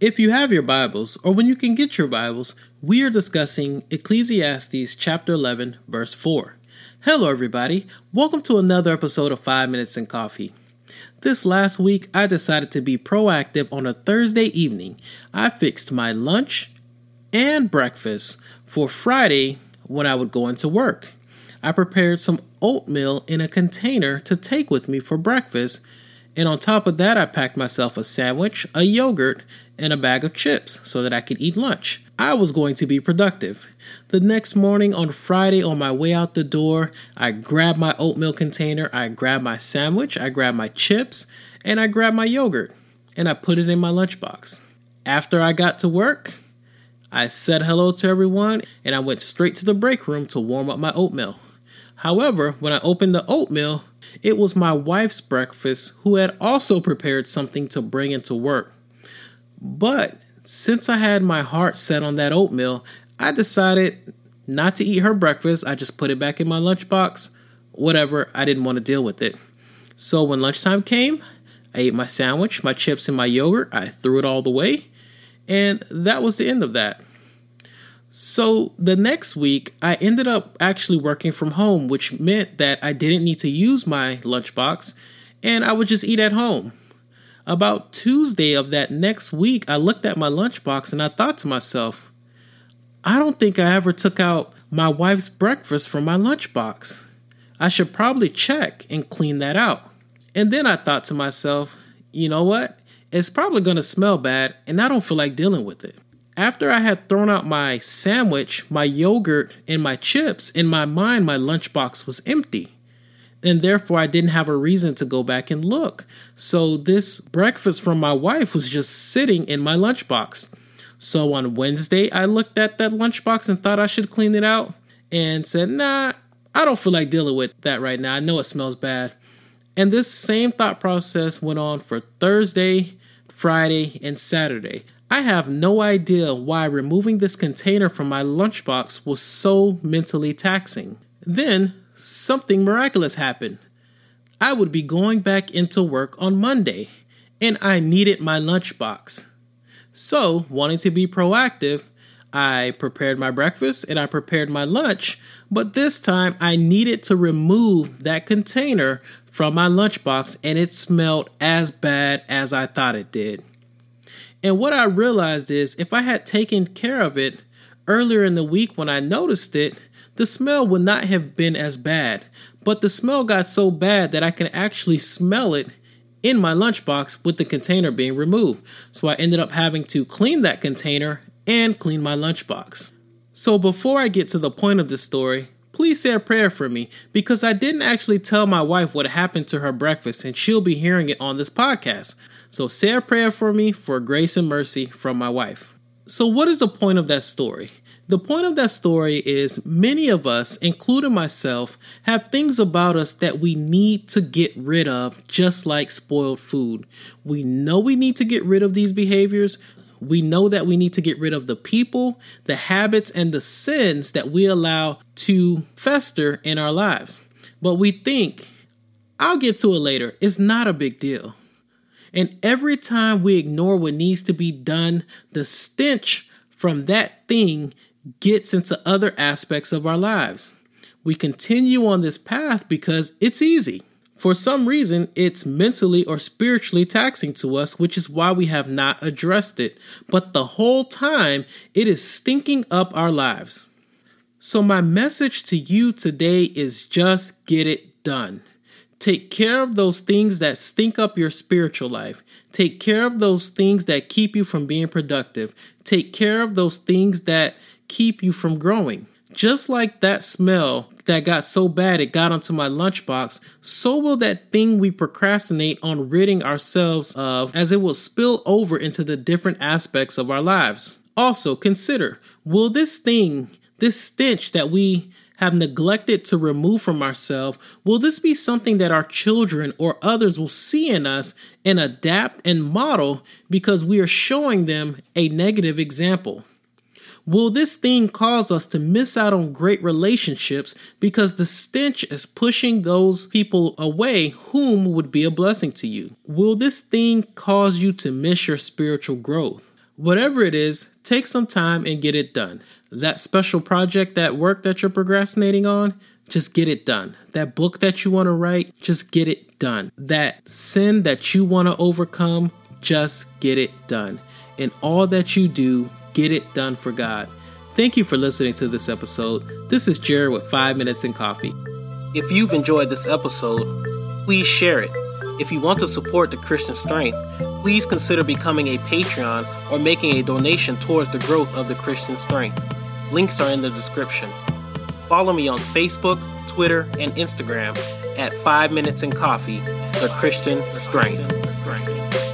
If you have your Bibles, or when you can get your Bibles, we are discussing Ecclesiastes chapter 11, verse 4. Hello, everybody. Welcome to another episode of 5 Minutes in Coffee. This last week, I decided to be proactive on a Thursday evening. I fixed my lunch and breakfast for Friday when I would go into work. I prepared some oatmeal in a container to take with me for breakfast, and on top of that, I packed myself a sandwich, a yogurt, and a bag of chips so that I could eat lunch. I was going to be productive. The next morning on Friday, on my way out the door, I grabbed my oatmeal container, I grabbed my sandwich, I grabbed my chips, and I grabbed my yogurt, and I put it in my lunchbox. After I got to work, I said hello to everyone, and I went straight to the break room to warm up my oatmeal. However, when I opened the oatmeal, it was my wife's breakfast, who had also prepared something to bring into work. But since I had my heart set on that oatmeal, I decided not to eat her breakfast. I just put it back in my lunchbox. Whatever, I didn't want to deal with it. So when lunchtime came, I ate my sandwich, my chips, and my yogurt. I threw it all the way. And that was the end of that. So the next week, I ended up actually working from home, which meant that I didn't need to use my lunchbox and I would just eat at home. About Tuesday of that next week, I looked at my lunchbox and I thought to myself, I don't think I ever took out my wife's breakfast from my lunchbox. I should probably check and clean that out. And then I thought to myself, you know what? It's probably to smell bad and I don't feel like dealing with it. After I had thrown out my sandwich, my yogurt, and my chips, in my mind, my lunchbox was empty and therefore I didn't have a reason to go back and look. So this breakfast from my wife was just sitting in my lunchbox. So on Wednesday, I looked at that lunchbox and thought I should clean it out and said, nah, I don't feel like dealing with that right now. I know it smells bad. And this same thought process went on for Thursday, Friday, and Saturday. I have no idea why removing this container from my lunchbox was so mentally taxing. Then something miraculous happened. I would be going back into work on Monday, and I needed my lunchbox. So, wanting to be proactive, I prepared my breakfast and I prepared my lunch, but this time I needed to remove that container from my lunchbox and it smelled as bad as I thought it did. And what I realized is if I had taken care of it earlier in the week when I noticed it, the smell would not have been as bad. But the smell got so bad that I can actually smell it in my lunchbox with the container being removed. So I ended up having to clean that container and clean my lunchbox. So before I get to the point of the story, please say a prayer for me because I didn't actually tell my wife what happened to her breakfast and she'll be hearing it on this podcast. So say a prayer for me for grace and mercy from my wife. So, what is the point of that story? The point of that story is many of us, including myself, have things about us that we need to get rid of, just like spoiled food. We know we need to get rid of these behaviors. We know that we need to get rid of the people, the habits, and the sins that we allow to fester in our lives. But we think, I'll get to it later. It's not a big deal. And every time we ignore what needs to be done, the stench from that thing gets into other aspects of our lives. We continue on this path because it's easy. For some reason, it's mentally or spiritually taxing to us, which is why we have not addressed it. But the whole time, it is stinking up our lives. So, my message to you today is just get it done. Take care of those things that stink up your spiritual life. Take care of those things that keep you from being productive. Take care of those things that keep you from growing. Just like that smell that got so bad it got onto my lunchbox, so will that thing we procrastinate on ridding ourselves of as it will spill over into the different aspects of our lives. Also, consider will this thing, this stench that we have neglected to remove from ourselves, will this be something that our children or others will see in us and adapt and model because we are showing them a negative example? Will this thing cause us to miss out on great relationships because the stench is pushing those people away whom would be a blessing to you? Will this thing cause you to miss your spiritual growth? Whatever it is, take some time and get it done. That special project, that work that you're procrastinating on, just get it done. That book that you want to write, just get it done. That sin that you want to overcome, just get it done. In all that you do, get it done for God. Thank you for listening to this episode. This is Jared with 5 Minutes in Coffee. If you've enjoyed this episode, please share it. If you want to support the Christian Strength, please consider becoming a Patreon or making a donation towards the growth of the Christian Strength. Links are in the description. Follow me on Facebook, Twitter, and Instagram at 5 Minutes in Coffee, the Christian Strength.